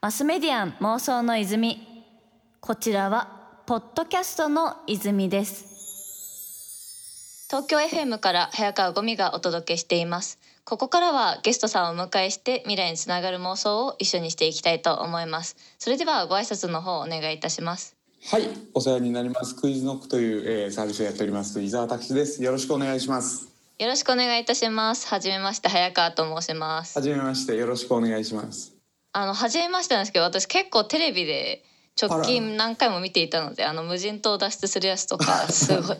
マスメディアン妄想の泉こちらはポッドキャストの泉です東京 FM から早川ゴミがお届けしていますここからはゲストさんをお迎えして未来につながる妄想を一緒にしていきたいと思いますそれではご挨拶の方お願いいたしますはい、お世話になります。クイズノックという、えー、サービスをやっております。伊沢拓司です。よろしくお願いします。よろしくお願いいたしますはじめまして早川と申しますはじめまして、よろしくお願いします。あの初めましてなんですけど私結構テレビで直近何回も見ていたのであの無人島を脱出するやつとか すごい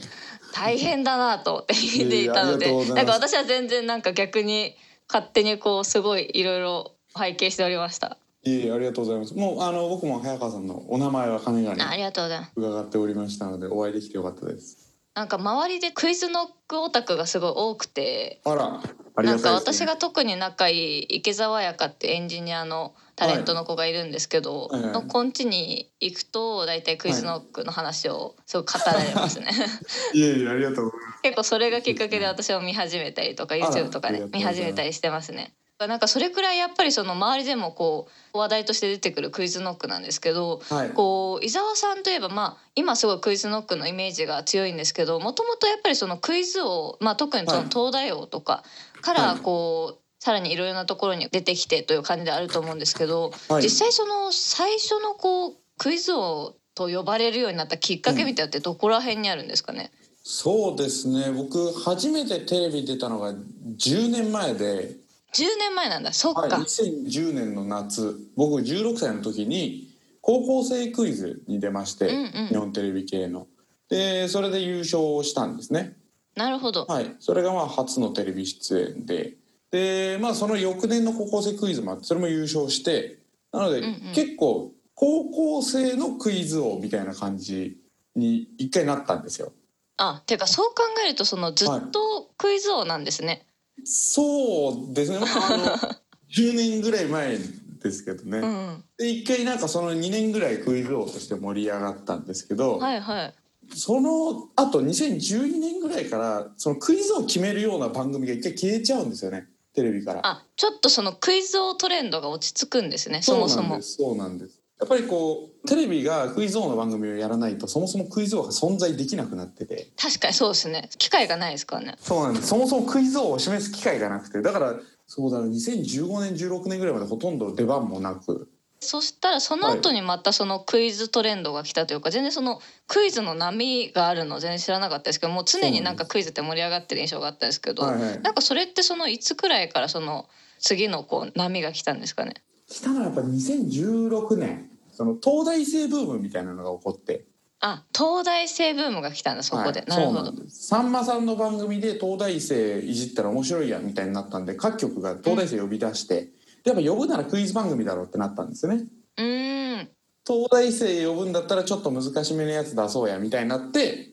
大変だなと思って見ていたのでなんか私は全然なんか逆に勝手にこうすごいいろいろ拝見しておりましたいえありがとうございます。もう、あの、僕も早川さんのお名前は金がああね、りがとうございます伺っておりましたので、お会いできてよかったです。なんか周りでクイズノックオタクがすごい多くてあら、ありなんかがたいです、ね。私が特に仲いい池澤彩香っていうエンジニアのタレントの子がいるんですけど、はいはいのこんちに行くと大体クイズノックの話をすごく語られますね。いえいえ、ありがとうございます。結構それがきっかけで私も見始めたりとか YouTube とかあらありがとうございますね見始めたりしてますね。なんかそれくらいやっぱりその周りでもこう話題として出てくるクイズノックなんですけどはい。こう伊沢さんといえばまあ今すごいクイズノックのイメージが強いんですけどもともとやっぱりそのクイズ王、まあ、特にそのはい東大王とかからこう、さらにいろいろなところに出てきてという感じであると思うんですけど、はい実際その最初のこうクイズ王と呼ばれるようになったきっかけみたいなのってどこら辺にあるんですかね、そうですね、僕、初めてテレビ出たのが10年前で、10年前なんだ。そっか、はい、2010年の夏僕16歳の時に高校生クイズに出まして、うんうん。日本テレビ系の。でそれで優勝したんですね。なるほど、はい。それがまあ初のテレビ出演で。でまあその翌年の高校生クイズもあってそれも優勝してなので、うんうん。結構高校生のクイズ王みたいな感じに一回なったんですよ。あていうかそう考えるとそのずっとクイズ王なんですね、そうですね、まあ、あの 10年ぐらい前ですけどね、うん。で一回なんかその2年ぐらいクイズ王として盛り上がったんですけど、はいはい。その後2012年ぐらいからそのクイズを決めるような番組が一回消えちゃうんですよね。テレビから。あちょっとそのクイズ王トレンドが落ち着くんですねそもそも。そうなんです。そうなんですやっぱりこうテレビがクイズ王の番組をやらないとそもそもクイズ王が存在できなくなってて。確かにそうですね。機会がないですからね。そうなんです。そもそもクイズ王を示す機会がなくて。だからそうだな2015年16年ぐらいまでほとんど出番もなく。そしたらその後にまたそのクイズトレンドが来たというか、全然そのクイズの波があるの全然知らなかったですけどもう常になんかクイズって盛り上がってる印象があったんですけど、はいはい。なんかそれってそのいつくらいからその次のこう波が来たんですかね。来たのはやっぱ2016年その東大生ブームみたいなのが起こって。あ東大生ブームが来たんだそこで、はい。なるほど。さんまさんの番組で東大生いじったら面白いやみたいになったんで各局が東大生呼び出して、でやっぱ呼ぶならクイズ番組だろうってなったんですよね。うーん。東大生呼ぶんだったらちょっと難しめのやつ出そうやみたいになって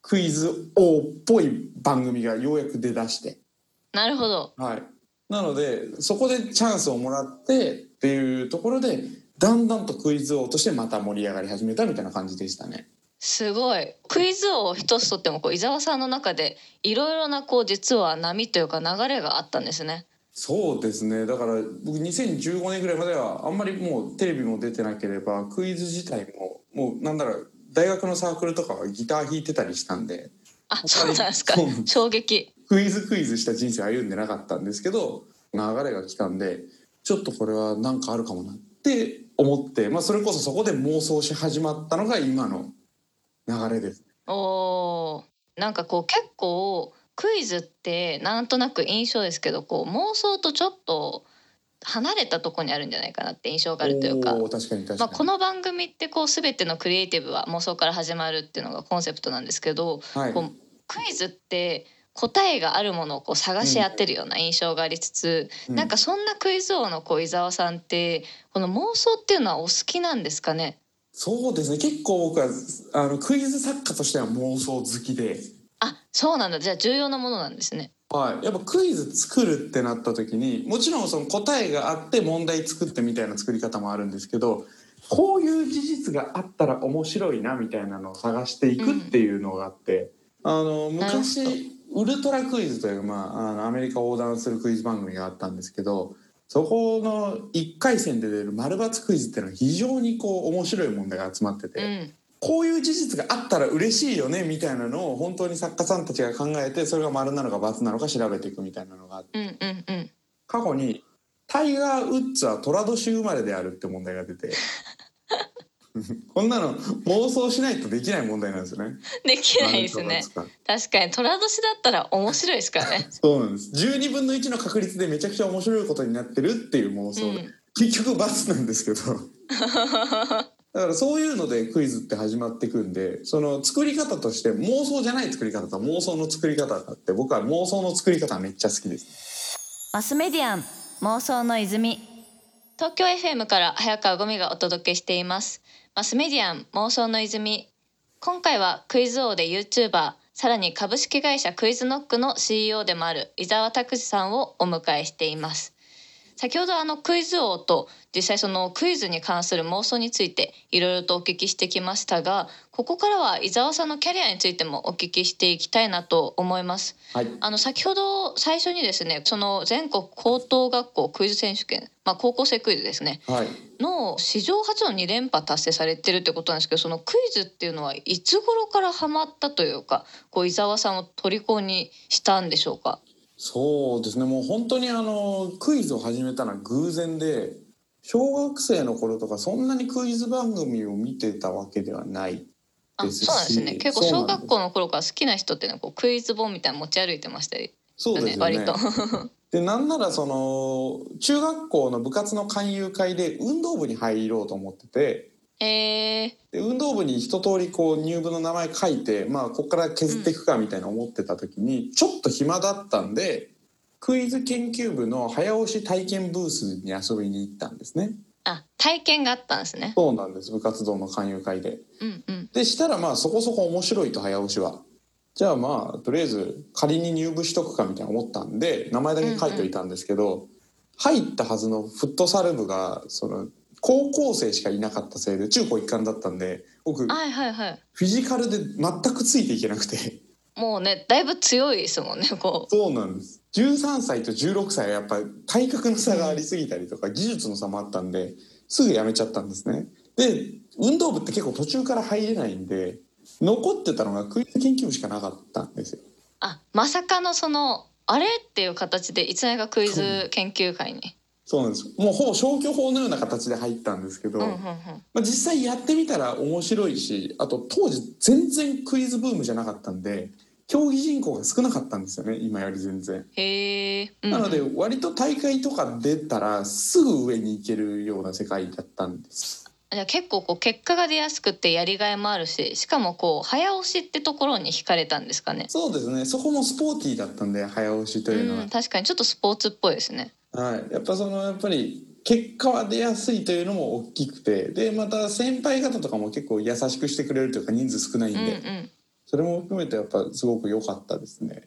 クイズ王っぽい番組がようやく出だして。なるほど。はい。なのでそこでチャンスをもらってっていうところでだんだんとクイズ王としてまた盛り上がり始めたみたいな感じでしたね。すごい。クイズ王一つとってもこう伊沢さんの中でいろいろなこう実は波というか流れがあったんですね。そうですね。だから僕2015年ぐらいまではあんまりもうテレビも出てなければクイズ自体ももうなんだろう大学のサークルとかはギター弾いてたりしたんであそうなんですか。衝撃。クイズクイズした人生歩んでなかったんですけど流れが来たんでちょっとこれはなんかあるかもなって思って、まあ、それこそそこで妄想し始まったのが今の流れです。おー。なんかこう結構クイズってなんとなく印象ですけどこう妄想とちょっと離れたとこにあるんじゃないかなって印象があるというか、まあ、この番組ってこう全てのクリエイティブは妄想から始まるっていうのがコンセプトなんですけど、はい。こうクイズって答えがあるものをこう探し当てるような印象がありつつ、うん。なんかそんなクイズ王のこう伊沢さんってこの妄想っていうのはお好きなんですかね？そうですね。結構僕はあのクイズ作家としては妄想好きで、あそうなんだ。じゃあ重要なものなんですね。はい、やっぱクイズ作るってなった時にもちろんその答えがあって問題作ってみたいな作り方もあるんですけどこういう事実があったら面白いなみたいなのを探していくっていうのがあって、あのなるほ昔ウルトラクイズという、まあ、あのアメリカを横断するクイズ番組があったんですけどそこの1回戦で出る丸抜クイズっていうのは非常にこう面白い問題が集まってて、うん。こういう事実があったら嬉しいよねみたいなのを本当に作家さんたちが考えてそれが丸なのか×なのか調べていくみたいなのがあってうんうんうん。過去にタイガー・ウッズは寅年生まれであるって問題が出て こんなの妄想しないとできない問題なんですよね。できないですね。確かに。寅年だったら面白いですからね。そうなんです。12分の1の確率でめちゃくちゃ面白いことになってるっていう妄想で、うん。結局×なんですけど。だからそういうのでクイズって始まってくんでその作り方として妄想じゃない作り方と妄想の作り方があって僕は妄想の作り方めっちゃ好きです。マスメディアン妄想の泉。東京 FM から早川ゴミがお届けしていますマスメディアン妄想の泉。今回はクイズ王で YouTuber さらに株式会社クイズノックの CEO でもある伊沢拓司さんをお迎えしています。先ほどあのクイズ王と実際そのクイズに関する妄想についていろいろとお聞きしてきましたがここからは伊沢さんのキャリアについてもお聞きしていきたいなと思います。はい、あの先ほど最初にですねその全国高等学校クイズ選手権、まあ、高校生クイズですね。はい。の史上初の2連覇達成されてるってことなんですけどそのクイズっていうのはいつ頃からハマったというかこう伊沢さんを虜にしたんでしょうか？そうですね。もう本当にあのクイズを始めたのは偶然で小学生の頃とかそんなにクイズ番組を見てたわけではないあですしそうなんです。ね結構小学校の頃から好きな人っていうのはこうクイズ本みたいなの持ち歩いてましたよ。そうですよね割と。でなんならその中学校の部活の勧誘会で運動部に入ろうと思っててえー、で運動部に一通りこう入部の名前書いてまあここから削っていくかみたいな思ってた時に、ちょっと暇だったんでクイズ研究部の早押し体験ブースに遊びに行ったんですね。あ体験があったんですね。そうなんです。部活動の勧誘会で。うんうん。でしたらまあそこそこ面白いと早押しは。じゃあまあとりあえず仮に入部しとくかみたいな思ったんで名前だけ書いといたんですけど、入ったはずのフットサル部がその高校生しかいなかったせいで中高一貫だったんで僕フはいはいはい。ィジカルで全くついていけなくて。もうねだいぶ強いですもんねこう。そうなんです。13歳と16歳はやっぱり体格の差がありすぎたりとか技術の差もあったんですぐ辞めちゃったんですね。で運動部って結構途中から入れないんで残ってたのがクイズ研究部しかなかったんですよ。あまさかのそのあれっていう形でいつの間にかクイズ研究会に。そうなんですもうほぼ消去法のような形で入ったんですけど、うんうんうんまあ、実際やってみたら面白いしあと当時全然クイズブームじゃなかったんで競技人口が少なかったんですよね今より全然。へえ。うんうなんので割と大会とか出たらすぐ上に行けるような世界だったんです。じゃあ結構こう結果が出やすくてやりがいもあるししかもこう早押しってところに惹かれたんですかね。そうですねそこもスポーティーだったんで早押しというのはうん、確かにちょっとスポーツっぽいですね。はい、やっぱそのやっぱり結果は出やすいというのも大きくてでまた先輩方とかも結構優しくしてくれるというか人数少ないんうんうで、ん。それも含めてやっぱすごく良かったですね。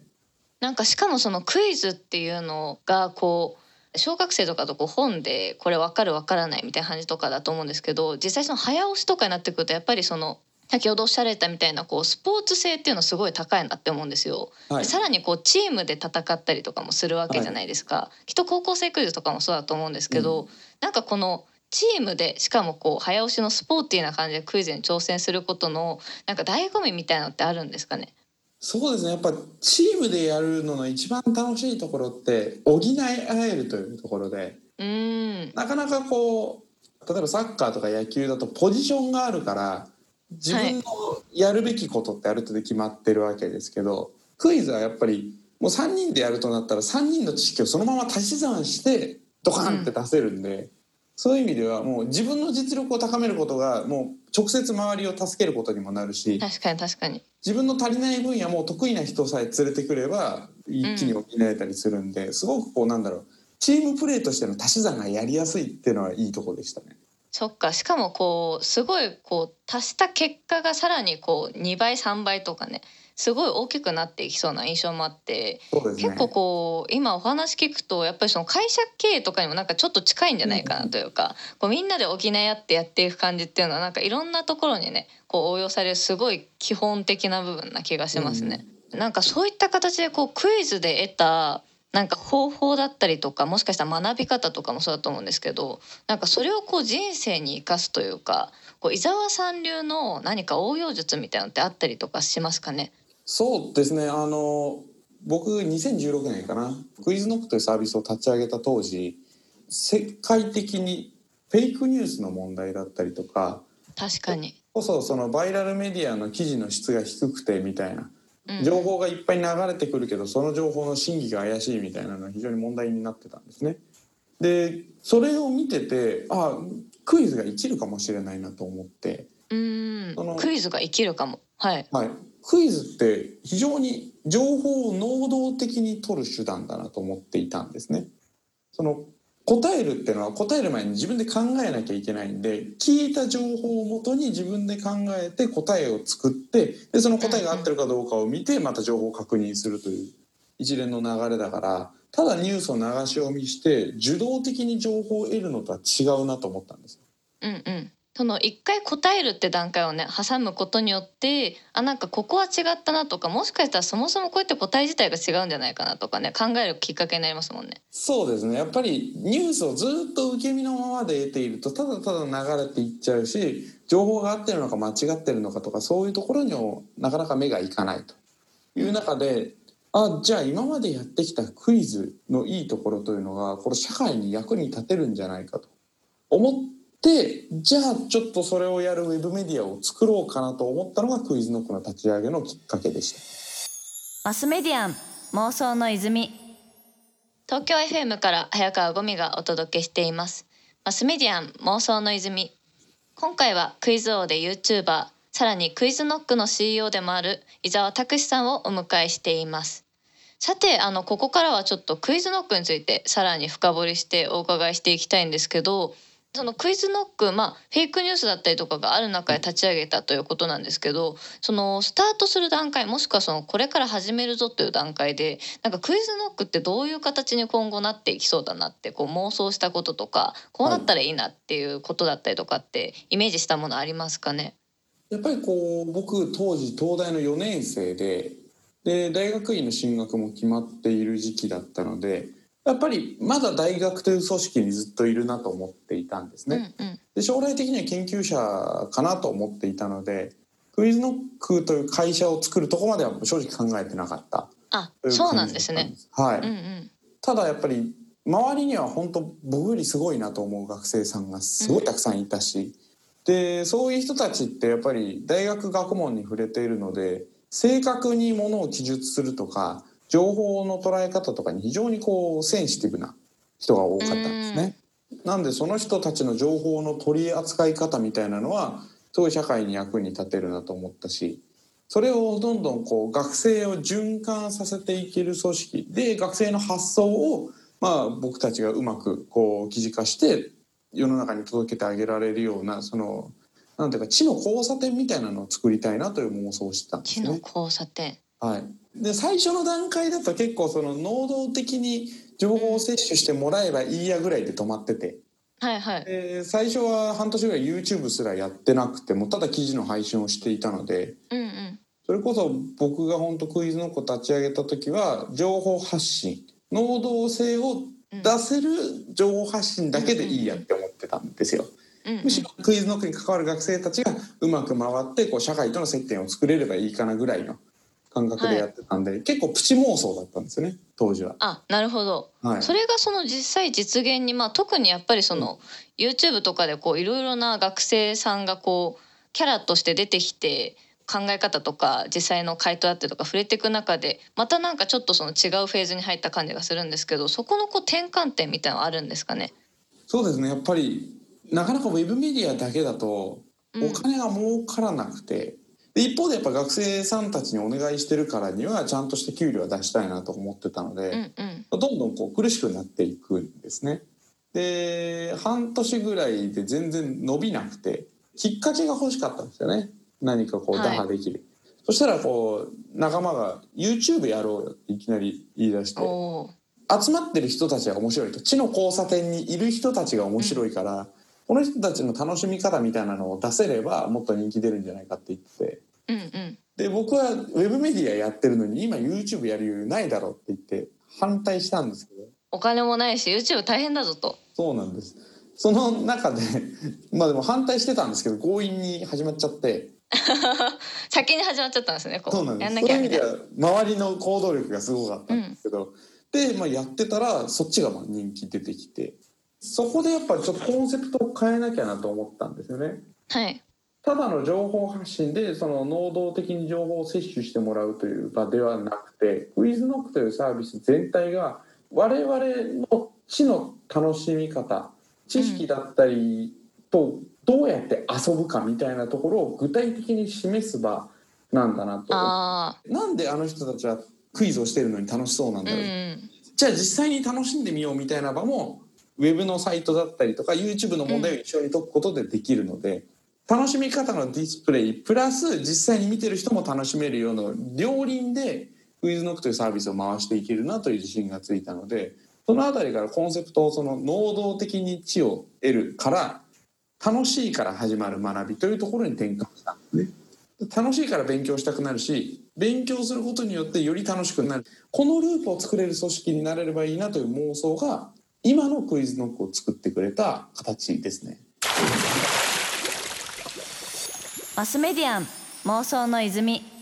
なんかしかもそのクイズっていうのがこう小学生とかとこう本でこれ分かる分からないみたいな感じとかだと思うんですけど実際その早押しとかになってくるとやっぱりその先ほどおっしゃられたみたいなこうスポーツ性っていうのすごい高いなって思うんですよ。はい。でさらにこうチームで戦ったりとかもするわけじゃないですか、きっと高校生クイズとかもそうだと思うんですけど、なんかこのチームでしかもこう早押しのスポーティーな感じでクイズに挑戦することのなんか醍醐味みたいなのってあるんですかね？そうですね。やっぱチームでやるのの一番楽しいところって補い合えるというところで。うーん。なかなかこう例えばサッカーとか野球だとポジションがあるから自分のやるべきことってある程度決まってるわけですけど、クイズはやっぱりもう3人でやるとなったら3人の知識をそのまま足し算してドカンって出せるんで、そういう意味ではもう自分の実力を高めることがもう直接周りを助けることにもなるし確かに確かに自分の足りない分野も得意な人さえ連れてくれば一気に補えたりするんで、すごくこうなんだろうチームプレーとしての足し算がやりやすいっていうのはいいところでしたね。そっか。しかもこうすごいこう足した結果がさらにこう2倍3倍とかねすごい大きくなっていきそうな印象もあってね。結構こう今お話聞くとやっぱりその会社経営とかにもなんかちょっと近いんじゃないかなというか、こうみんなで補い合ってやっていく感じっていうのはなんかいろんなところにねこう応用されるすごい基本的な部分な気がしますね。なんかそういった形でこうクイズで得たなんか方法だったりとかもしかしたら学び方とかもそうだと思うんですけどなんかそれをこう人生に生かすというかこう伊沢さん流の何か応用術みたいなのってあったりとかしますかね？そうですね。あの僕2016年かなクイズノックというサービスを立ち上げた当時世界的にフェイクニュースの問題だったりとか確かに。こそそのバイラルメディアの記事の質が低くてみたいなうん情報がいっぱい流れてくるけどその情報の真偽が怪しいみたいなのが非常に問題になってたんですね。でそれを見ててあクイズが生きるかもしれないなと思って、うん。クイズが生きるかも。はい。はい、クイズって非常に情報を能動的に取る手段だなと思っていたんですね。その答えるっていうのは答える前に自分で考えなきゃいけないんで聞いた情報をもとに自分で考えて答えを作ってでその答えが合ってるかどうかを見てまた情報を確認するという一連の流れだからただニュースを流し読みして受動的に情報を得るのとは違うなと思ったんです。うんうんその一回答えるって段階をね挟むことによってあなんかここは違ったなとかもしかしたらそもそもこうやって答え自体が違うんじゃないかなとかね考えるきっかけになりますもんね。そうですねやっぱりニュースをずっと受け身のままで得ているとただただ流れていっちゃうし情報が合ってるのか間違ってるのかとかそういうところにもなかなか目がいかないという中であじゃあ今までやってきたクイズのいいところというのがこれ社会に役に立てるんじゃないかと思ってじゃあちょっとそれをやるウェブメディアを作ろうかなと思ったのがクイズノックの立ち上げのきっかけでした。マスメディアン妄想の泉。東京 FM から早川ゴミがお届けしています。マスメディアン妄想の泉。今回はクイズ王で YouTuber さらにクイズノックの CEO でもある伊沢拓司さんをお迎えしています。さてあのここからはちょっとクイズノックについてさらに深掘りしてお伺いしていきたいんですけどそのクイズノック、まあ、フェイクニュースだったりとかがある中で立ち上げたということなんですけどそのスタートする段階もしくはそのこれから始めるぞという段階でなんかクイズノックってどういう形に今後なっていきそうだなってこう妄想したこととかこうなったらいいなっていうことだったりとかってイメージしたものありますかね？やっぱりこう僕当時東大の4年生でで大学院の進学も決まっている時期だったのでやっぱりまだ大学という組織にずっといるなと思っていたんですね。うんうんで将来的には研究者かなと思っていたのでクイズノックという会社を作るとこまでは正直考えてなかったあそうなんですね。はい、うんうんただやっぱり周りには本当僕よりすごいなと思う学生さんがすごいたくさんいたし、でそういう人たちってやっぱり大学学問に触れているので正確にものを記述するとか情報の捉え方とかに非常にこうセンシティブな人が多かったんですね。なんでその人たちの情報の取り扱い方みたいなのはすごい社会に役に立てるなと思ったしそれをどんどんこう学生を循環させていける組織で学生の発想をまあ僕たちがうまくこう記事化して世の中に届けてあげられるようなそのなんていうか知の交差点みたいなのを作りたいなという妄想をしてたんです知のね。交差点はい、で最初の段階だと結構その能動的に情報を摂取してもらえばいいやぐらいで止まってて。はいはい。で最初は半年ぐらい YouTube すらやってなくてもただ記事の配信をしていたので。うんうん。それこそ僕が本当クイズの子立ち上げた時は情報発信能動性を出せる情報発信だけでいいやって思ってたんですよ。うんうん。むしろクイズノックに関わる学生たちがうまく回ってこう社会との接点を作れればいいかなぐらいの感覚でやってたんで、結構プチ妄想だったんですよね当時は。あなるほど。はい、それがその実際実現にまあ特にやっぱりその YouTube とかでこういろいろな学生さんがこうキャラとして出てきて考え方とか実際の回答だったりとか触れていく中でまたなんかちょっとその違うフェーズに入った感じがするんですけどそこのこう転換点みたいなのはあるんですかね？そうですね。やっぱりなかなかウェブメディアだけだとうん。お金が儲からなくて、で一方でやっぱ学生さんたちにお願いしてるからにはちゃんとして給料は出したいなと思ってたのうんで、うん。どんどんこう苦しくなっていくんですね。で半年ぐらいで全然伸びなくてきっかけが欲しかったんですよね。何かこうはい。打破できる、そしたらこう仲間が YouTube やろうよっていきなり言い出して集まってる人たちが面白いと。地の交差点にいる人たちが面白いから、この人たちの楽しみ方みたいなのを出せればもっと人気出るんじゃないかって言ってて。うんうん。で僕はウェブメディアやってるのに今 YouTube やる余裕ないだろうって言って反対したんですけど。お金もないし YouTube 大変だぞと。そうなんです。その中で まあでも反対してたんですけど強引に始まっちゃって。先に始まっちゃったんですねこそうなんです。やんなきゃみたいな。は周りの行動力がすごかったんですけど、で、まあ、やってたらそっちがまあ人気出てきてそこでやっぱりちょっとコンセプトを変えなきゃなと思ったんですよね。はい。ただの情報発信でその能動的に情報を摂取してもらうという場ではなくてクイズノックというサービス全体が我々の知の楽しみ方知識だったりとどうやって遊ぶかみたいなところを具体的に示す場なんだなと。あなんであの人たちはクイズをしてるのに楽しそうなんだろう、ん。じゃあ実際に楽しんでみようみたいな場もウェブのサイトだったりとか YouTube の問題を一緒に解くことでできるので、楽しみ方のディスプレイプラス実際に見てる人も楽しめるような両輪でクイズノックというサービスを回していけるなという自信がついたのでそのあたりからコンセプトをその能動的に知を得るから楽しいから始まる学びというところに転換したんですね。楽しいから勉強したくなるし勉強することによってより楽しくなるこのループを作れる組織になれればいいなという妄想が今のクイズノックを作ってくれた形ですね。マスメディアン妄想の泉。